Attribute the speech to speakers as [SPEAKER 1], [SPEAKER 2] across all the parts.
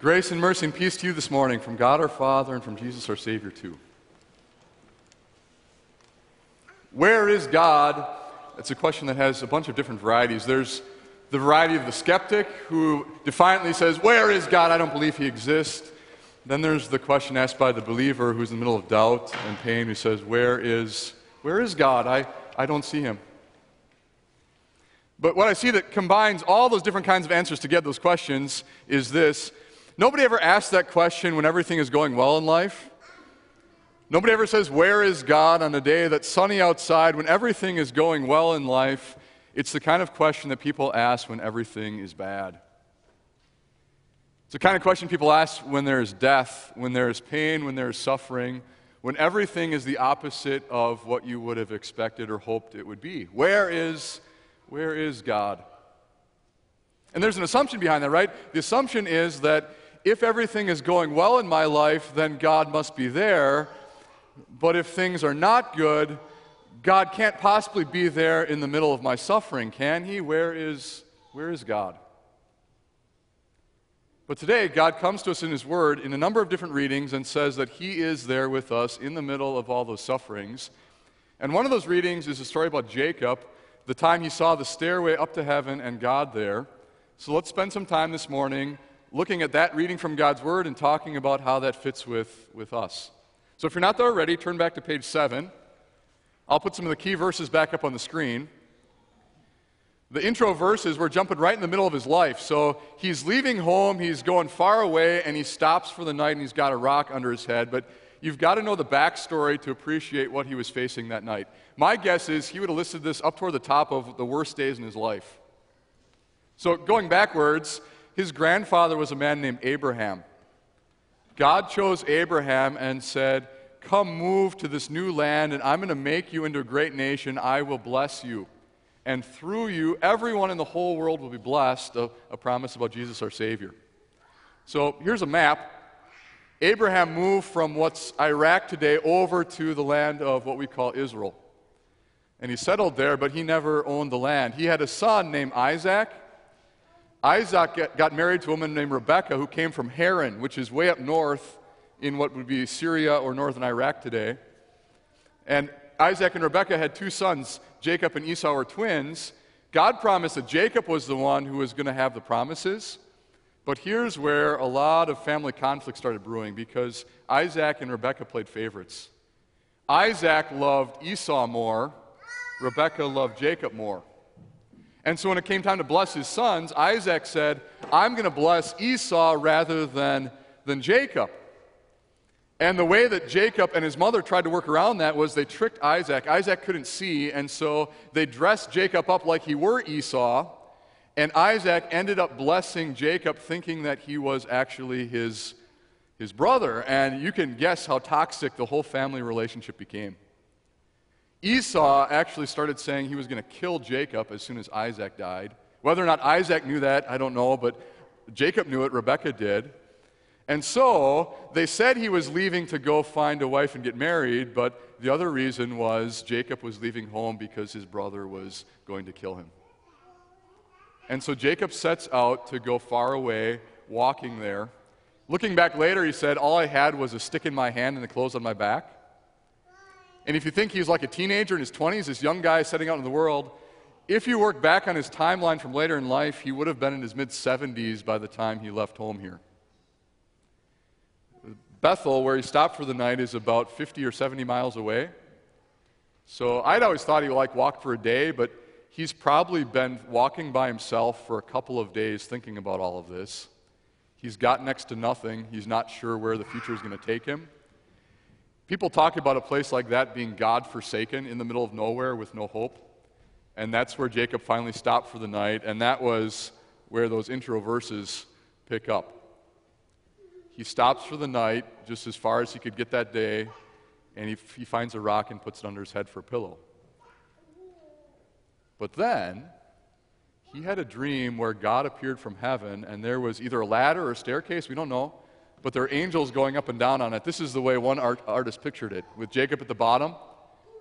[SPEAKER 1] Grace and mercy and peace to you this morning from God our Father and from Jesus our Savior, too. Where is God? It's a question that has a bunch of different varieties. There's the variety of the skeptic who defiantly says, Where is God? I don't believe he exists. Then there's the question asked by the believer who's in the middle of doubt and pain who says, Where is, where is God? I, I don't see him. But what I see that combines all those different kinds of answers to get those questions is this Nobody ever asks that question when everything is going well in life. Nobody ever says, Where is God on a day that's sunny outside when everything is going well in life? It's the kind of question that people ask when everything is bad. It's the kind of question people ask when there's death, when there's pain, when there's suffering, when everything is the opposite of what you would have expected or hoped it would be. Where is, where is God? And there's an assumption behind that, right? The assumption is that if everything is going well in my life, then God must be there. But if things are not good, God can't possibly be there in the middle of my suffering, can He? Where is, where is God? But today, God comes to us in His Word in a number of different readings and says that He is there with us in the middle of all those sufferings. And one of those readings is a story about Jacob, the time he saw the stairway up to heaven and God there. So let's spend some time this morning looking at that reading from God's Word and talking about how that fits with, with us. So if you're not there already, turn back to page 7. I'll put some of the key verses back up on the screen. The intro verses, we're jumping right in the middle of his life. So he's leaving home, he's going far away, and he stops for the night and he's got a rock under his head. But you've got to know the backstory to appreciate what he was facing that night. My guess is he would have listed this up toward the top of the worst days in his life. So going backwards, his grandfather was a man named Abraham. God chose Abraham and said, Come move to this new land, and I'm going to make you into a great nation. I will bless you. And through you, everyone in the whole world will be blessed. A, a promise about Jesus, our Savior. So here's a map. Abraham moved from what's Iraq today over to the land of what we call Israel. And he settled there, but he never owned the land. He had a son named Isaac. Isaac got married to a woman named Rebekah who came from Haran, which is way up north in what would be Syria or northern Iraq today. And Isaac and Rebekah had two sons. Jacob and Esau were twins. God promised that Jacob was the one who was going to have the promises. But here's where a lot of family conflict started brewing because Isaac and Rebekah played favorites. Isaac loved Esau more, Rebekah loved Jacob more. And so when it came time to bless his sons, Isaac said, I'm going to bless Esau rather than, than Jacob. And the way that Jacob and his mother tried to work around that was they tricked Isaac. Isaac couldn't see, and so they dressed Jacob up like he were Esau. And Isaac ended up blessing Jacob, thinking that he was actually his, his brother. And you can guess how toxic the whole family relationship became. Esau actually started saying he was going to kill Jacob as soon as Isaac died. Whether or not Isaac knew that, I don't know, but Jacob knew it, Rebekah did. And so they said he was leaving to go find a wife and get married, but the other reason was Jacob was leaving home because his brother was going to kill him. And so Jacob sets out to go far away, walking there. Looking back later, he said, All I had was a stick in my hand and the clothes on my back. And if you think he's like a teenager in his 20s, this young guy setting out in the world, if you work back on his timeline from later in life, he would have been in his mid 70s by the time he left home here. Bethel, where he stopped for the night, is about 50 or 70 miles away. So I'd always thought he like walk for a day, but he's probably been walking by himself for a couple of days thinking about all of this. He's got next to nothing. He's not sure where the future is going to take him. People talk about a place like that being God forsaken in the middle of nowhere with no hope. And that's where Jacob finally stopped for the night, and that was where those intro verses pick up. He stops for the night just as far as he could get that day, and he, he finds a rock and puts it under his head for a pillow. But then, he had a dream where God appeared from heaven, and there was either a ladder or a staircase, we don't know, but there are angels going up and down on it. This is the way one art, artist pictured it, with Jacob at the bottom,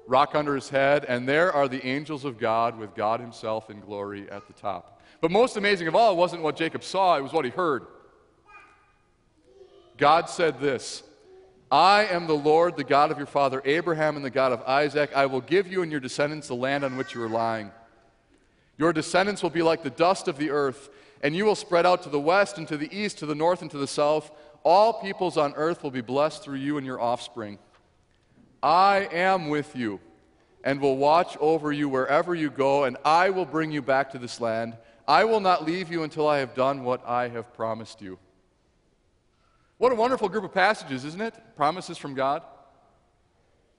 [SPEAKER 1] rock under his head, and there are the angels of God with God himself in glory at the top. But most amazing of all wasn't what Jacob saw, it was what he heard. God said this I am the Lord, the God of your father Abraham and the God of Isaac. I will give you and your descendants the land on which you are lying. Your descendants will be like the dust of the earth, and you will spread out to the west and to the east, to the north and to the south. All peoples on earth will be blessed through you and your offspring. I am with you and will watch over you wherever you go, and I will bring you back to this land. I will not leave you until I have done what I have promised you. What a wonderful group of passages, isn't it? Promises from God.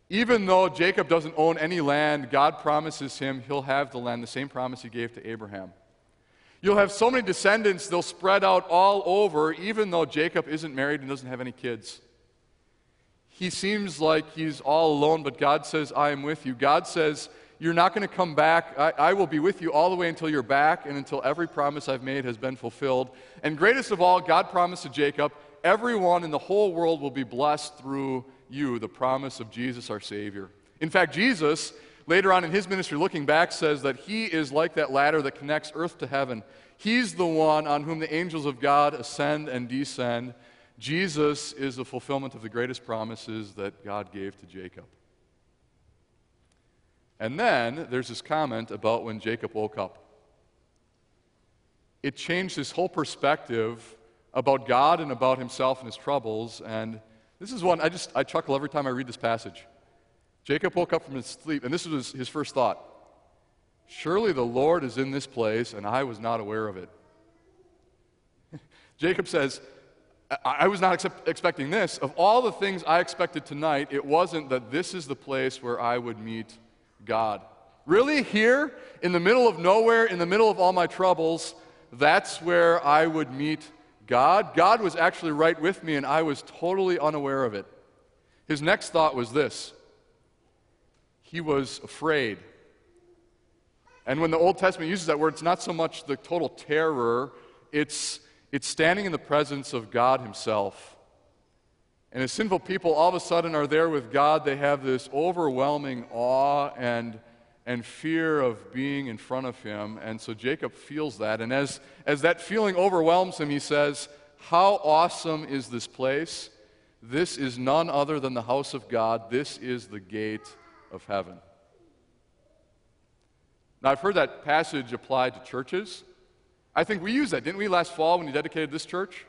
[SPEAKER 1] Even though Jacob doesn't own any land, God promises him he'll have the land, the same promise he gave to Abraham. You'll have so many descendants, they'll spread out all over, even though Jacob isn't married and doesn't have any kids. He seems like he's all alone, but God says, I am with you. God says, You're not going to come back. I, I, will be with you all the way until you're back and until every promise I've made has been fulfilled. And greatest of all, God promised to Jacob, everyone in the whole world will be blessed through you, the promise of Jesus our Savior. In fact, Jesus, later on in his ministry, looking back, says that he is like that ladder that connects earth to heaven. He's the one on whom the angels of God ascend and descend. Jesus is the fulfillment of the greatest promises that God gave to Jacob. And then there's this comment about when Jacob woke up. It changed his whole perspective about God and about himself and his troubles. And this is one I just I chuckle every time I read this passage. Jacob woke up from his sleep, and this was his first thought. Surely the Lord is in this place, and I was not aware of it. Jacob says, I was not accept- expecting this. Of all the things I expected tonight, it wasn't that this is the place where I would meet God. Really? Here, in the middle of nowhere, in the middle of all my troubles, that's where I would meet God. God was actually right with me, and I was totally unaware of it. His next thought was this he was afraid. And when the Old Testament uses that word, it's not so much the total terror, it's, it's standing in the presence of God Himself. And as sinful people all of a sudden are there with God, they have this overwhelming awe and and fear of being in front of him. And so Jacob feels that. And as, as that feeling overwhelms him, he says, How awesome is this place! This is none other than the house of God. This is the gate of heaven. Now, I've heard that passage applied to churches. I think we used that, didn't we, last fall when you dedicated this church?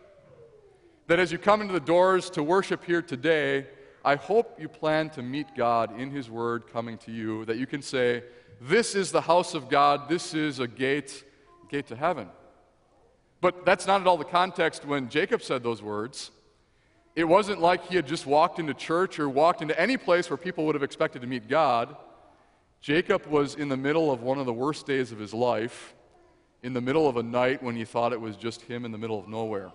[SPEAKER 1] That as you come into the doors to worship here today, I hope you plan to meet God in His Word coming to you, that you can say, This is the house of God, this is a gate, gate to heaven. But that's not at all the context when Jacob said those words. It wasn't like he had just walked into church or walked into any place where people would have expected to meet God. Jacob was in the middle of one of the worst days of his life, in the middle of a night when he thought it was just him in the middle of nowhere.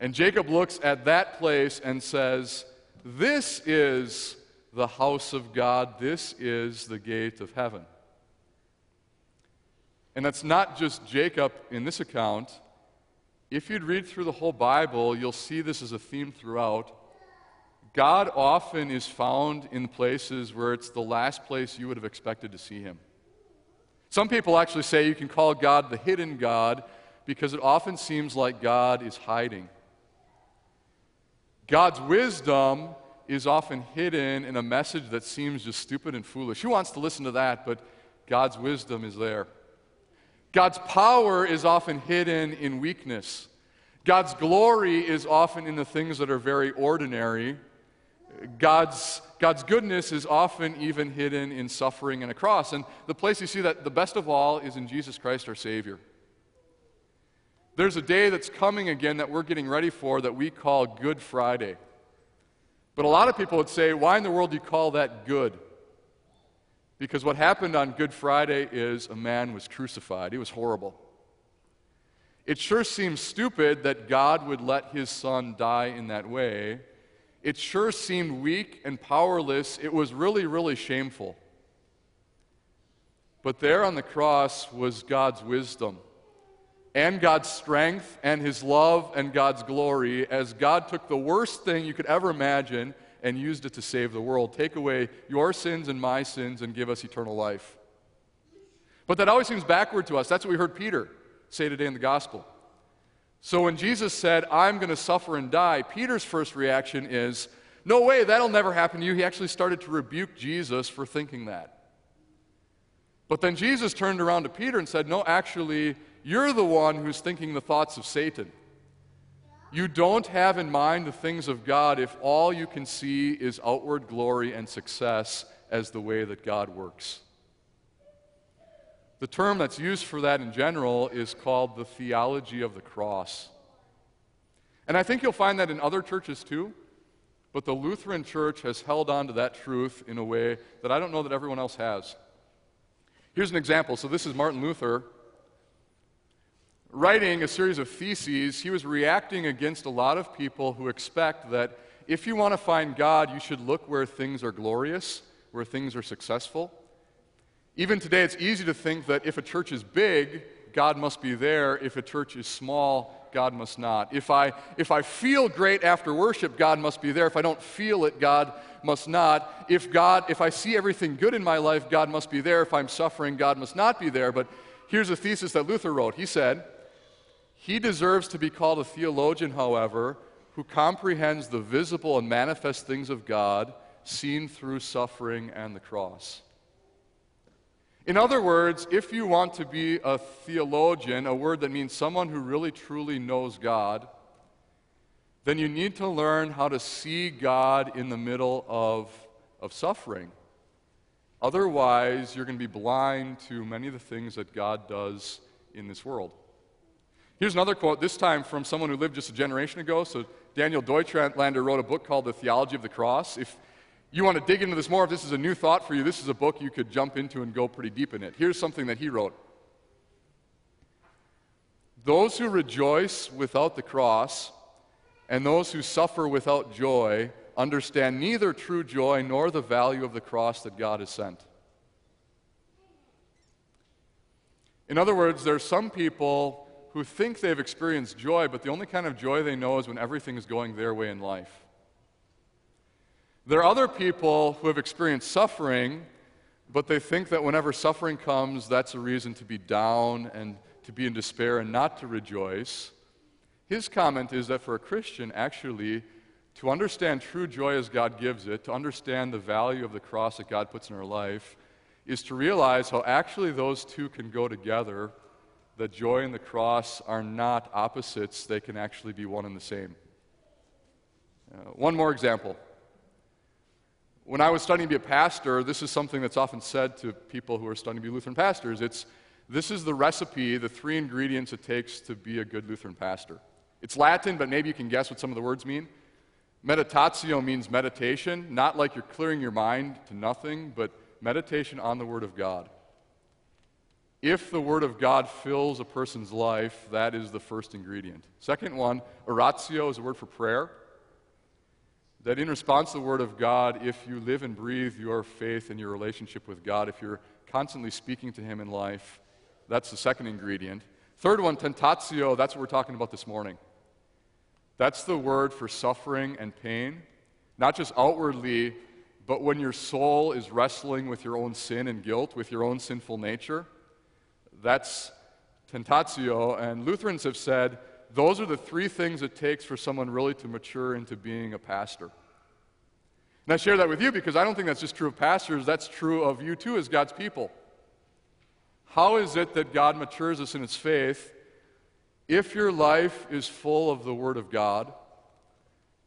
[SPEAKER 1] And Jacob looks at that place and says, this is the house of God. This is the gate of heaven. And that's not just Jacob in this account. If you'd read through the whole Bible, you'll see this as a theme throughout. God often is found in places where it's the last place you would have expected to see him. Some people actually say you can call God the hidden God because it often seems like God is hiding. God's wisdom is often hidden in a message that seems just stupid and foolish. Who wants to listen to that? But God's wisdom is there. God's power is often hidden in weakness. God's glory is often in the things that are very ordinary. God's, God's goodness is often even hidden in suffering and a cross. And the place you see that the best of all is in Jesus Christ our Savior. There's a day that's coming again that we're getting ready for that we call Good Friday. But a lot of people would say, why in the world do you call that good? Because what happened on Good Friday is a man was crucified. He was horrible. It sure seems stupid that God would let his son die in that way. It sure seemed weak and powerless. It was really, really shameful. But there on the cross was God's wisdom and God's strength and His love and God's glory as God took the worst thing you could ever imagine and used it to save the world. Take away your sins and my sins and give us eternal life. But that always seems backward to us. That's what we heard Peter say today in the gospel. So when Jesus said, I'm going to suffer and die, Peter's first reaction is, No way, that'll never happen to you. He actually started to rebuke Jesus for thinking that. But then Jesus turned around to Peter and said, No, actually, you're the one who's thinking the thoughts of Satan. You don't have in mind the things of God if all you can see is outward glory and success as the way that God works. The term that's used for that in general is called the theology of the cross. And I think you'll find that in other churches too, but the Lutheran Church has held on to that truth in a way that I don't know that everyone else has. Here's an example. So, this is Martin Luther writing a series of theses, he was reacting against a lot of people who expect that if you want to find God, you should look where things are glorious, where things are successful. Even today, it's easy to think that if a church is big, God must be there. If a church is small, God must not. If I, if I feel great after worship, God must be there. If I don't feel it, God must not. If God, if I see everything good in my life, God must be there. If I'm suffering, God must not be there. But here's a thesis that Luther wrote. He said, he deserves to be called a theologian, however, who comprehends the visible and manifest things of God seen through suffering and the cross. In other words, if you want to be a theologian, a word that means someone who really truly knows God, then you need to learn how to see God in the middle of, of suffering. Otherwise, you're going to be blind to many of the things that God does in this world. Here's another quote, this time from someone who lived just a generation ago. So, Daniel Deutschlander wrote a book called The Theology of the Cross. If you want to dig into this more, if this is a new thought for you, this is a book you could jump into and go pretty deep in it. Here's something that he wrote Those who rejoice without the cross and those who suffer without joy understand neither true joy nor the value of the cross that God has sent. In other words, there are some people who think they've experienced joy, but the only kind of joy they know is when everything is going their way in life. There are other people who have experienced suffering, but they think that whenever suffering comes, that's a reason to be down and to be in despair and not to rejoice. His comment is that for a Christian, actually, to understand true joy as God gives it, to understand the value of the cross that God puts in our life, is to realize how actually those two can go together that joy and the cross are not opposites, they can actually be one and the same. Uh, one more example. When I was studying to be a pastor, this is something that's often said to people who are studying to be Lutheran pastors. It's this is the recipe, the three ingredients it takes to be a good Lutheran pastor. It's Latin, but maybe you can guess what some of the words mean. Meditatio means meditation, not like you're clearing your mind to nothing, but meditation on the Word of God. If the Word of God fills a person's life, that is the first ingredient. Second one, oratio is a word for prayer. That in response to the Word of God, if you live and breathe your faith and your relationship with God, if you're constantly speaking to Him in life, that's the second ingredient. Third one, tentatio, that's what we're talking about this morning. That's the word for suffering and pain, not just outwardly, but when your soul is wrestling with your own sin and guilt, with your own sinful nature. That's tentatio. And Lutherans have said those are the three things it takes for someone really to mature into being a pastor. And I share that with you because I don't think that's just true of pastors, that's true of you too as God's people. How is it that God matures us in its faith if your life is full of the Word of God?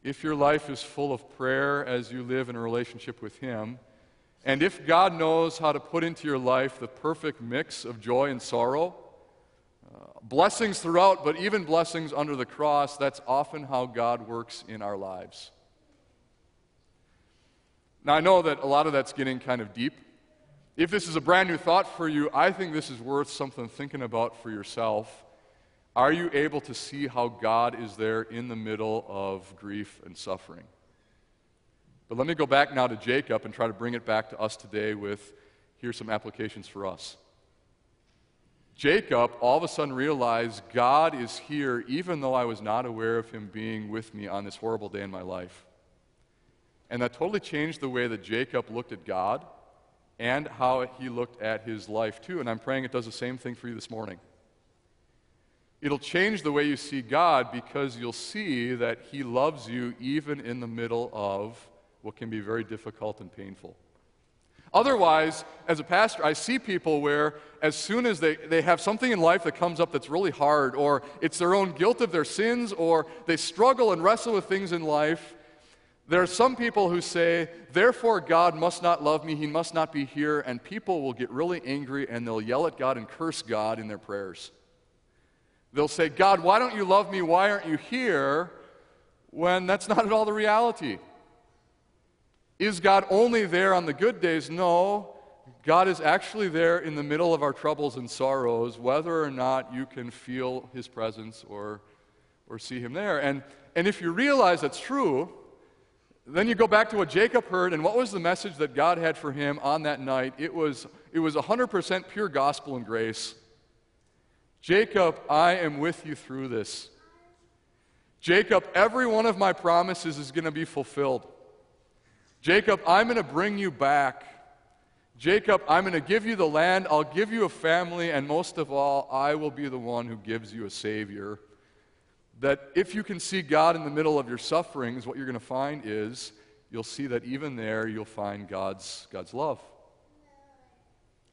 [SPEAKER 1] If your life is full of prayer as you live in a relationship with Him, and if God knows how to put into your life the perfect mix of joy and sorrow, uh, blessings throughout, but even blessings under the cross, that's often how God works in our lives. Now, I know that a lot of that's getting kind of deep. If this is a brand new thought for you, I think this is worth something thinking about for yourself. Are you able to see how God is there in the middle of grief and suffering? But let me go back now to Jacob and try to bring it back to us today with here's some applications for us. Jacob all of a sudden realized God is here even though I was not aware of him being with me on this horrible day in my life. And that totally changed the way that Jacob looked at God and how he looked at his life too. And I'm praying it does the same thing for you this morning. It'll change the way you see God because you'll see that He loves you even in the middle of what can be very difficult and painful. Otherwise, as a pastor, I see people where as soon as they, they have something in life that comes up that's really hard, or it's their own guilt of their sins, or they struggle and wrestle with things in life, there are some people who say, Therefore, God must not love me, He must not be here, and people will get really angry and they'll yell at God and curse God in their prayers. They'll say, God, why don't you love me? Why aren't you here? When that's not at all the reality. Is God only there on the good days? No. God is actually there in the middle of our troubles and sorrows, whether or not you can feel his presence or, or see him there. And, and if you realize that's true, then you go back to what Jacob heard, and what was the message that God had for him on that night? It was, it was 100% pure gospel and grace. Jacob, I am with you through this. Jacob, every one of my promises is going to be fulfilled. Jacob, I'm going to bring you back. Jacob, I'm going to give you the land, I'll give you a family, and most of all, I will be the one who gives you a Savior. That if you can see God in the middle of your sufferings, what you're going to find is you'll see that even there you'll find God's, God's love.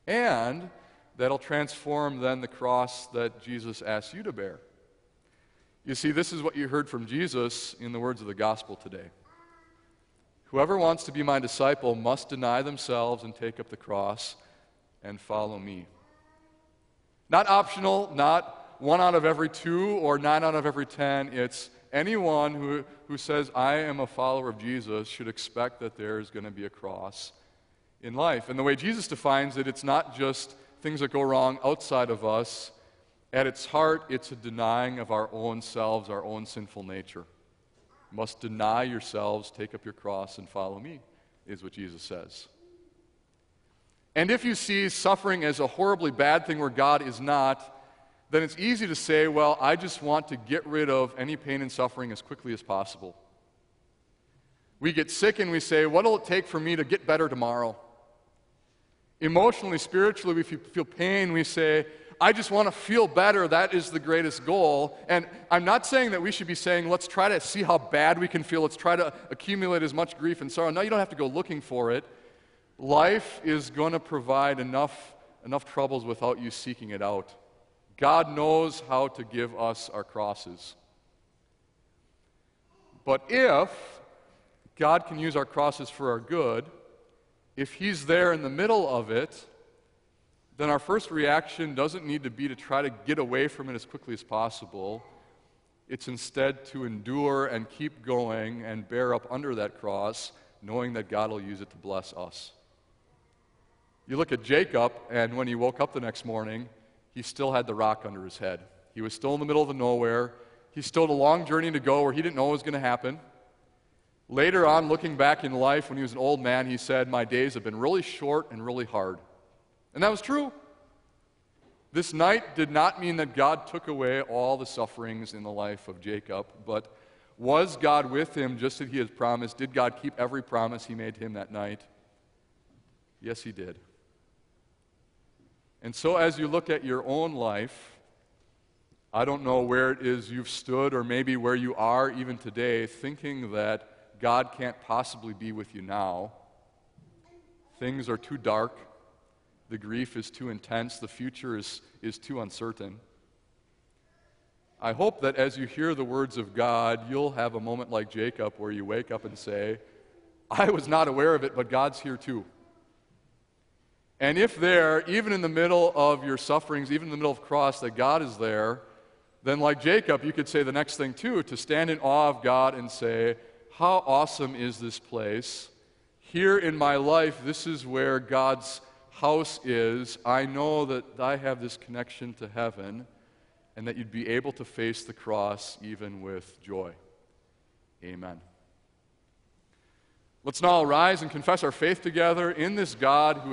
[SPEAKER 1] And that'll transform then the cross that Jesus asks you to bear. You see, this is what you heard from Jesus in the words of the gospel today. Whoever wants to be my disciple must deny themselves and take up the cross and follow me. Not optional, not one out of every two or nine out of every ten. It's anyone who, who says, I am a follower of Jesus, should expect that there is going to be a cross in life. And the way Jesus defines it, it's not just things that go wrong outside of us. At its heart, it's a denying of our own selves, our own sinful nature. Must deny yourselves, take up your cross, and follow me, is what Jesus says. And if you see suffering as a horribly bad thing where God is not, then it's easy to say, well, I just want to get rid of any pain and suffering as quickly as possible. We get sick and we say, what'll it take for me to get better tomorrow? Emotionally, spiritually, if you feel pain, we say, I just want to feel better. That is the greatest goal. And I'm not saying that we should be saying, let's try to see how bad we can feel. Let's try to accumulate as much grief and sorrow. No, you don't have to go looking for it. Life is going to provide enough, enough troubles without you seeking it out. God knows how to give us our crosses. But if God can use our crosses for our good, if He's there in the middle of it, then our first reaction doesn't need to be to try to get away from it as quickly as possible. It's instead to endure and keep going and bear up under that cross, knowing that God will use it to bless us. You look at Jacob, and when he woke up the next morning, he still had the rock under his head. He was still in the middle of the nowhere. He still had a long journey to go where he didn't know what was going to happen. Later on, looking back in life when he was an old man, he said, My days have been really short and really hard. And that was true. This night did not mean that God took away all the sufferings in the life of Jacob, but was God with him just as he had promised? Did God keep every promise he made to him that night? Yes, he did. And so, as you look at your own life, I don't know where it is you've stood, or maybe where you are even today, thinking that God can't possibly be with you now. Things are too dark. The grief is too intense. The future is, is too uncertain. I hope that as you hear the words of God, you'll have a moment like Jacob where you wake up and say, I was not aware of it, but God's here too. And if there, even in the middle of your sufferings, even in the middle of cross, that God is there, then like Jacob, you could say the next thing too, to stand in awe of God and say, how awesome is this place? Here in my life, this is where God's house is. I know that I have this connection to heaven and that you'd be able to face the cross even with joy. Amen. Let's now rise and confess our faith together in this God who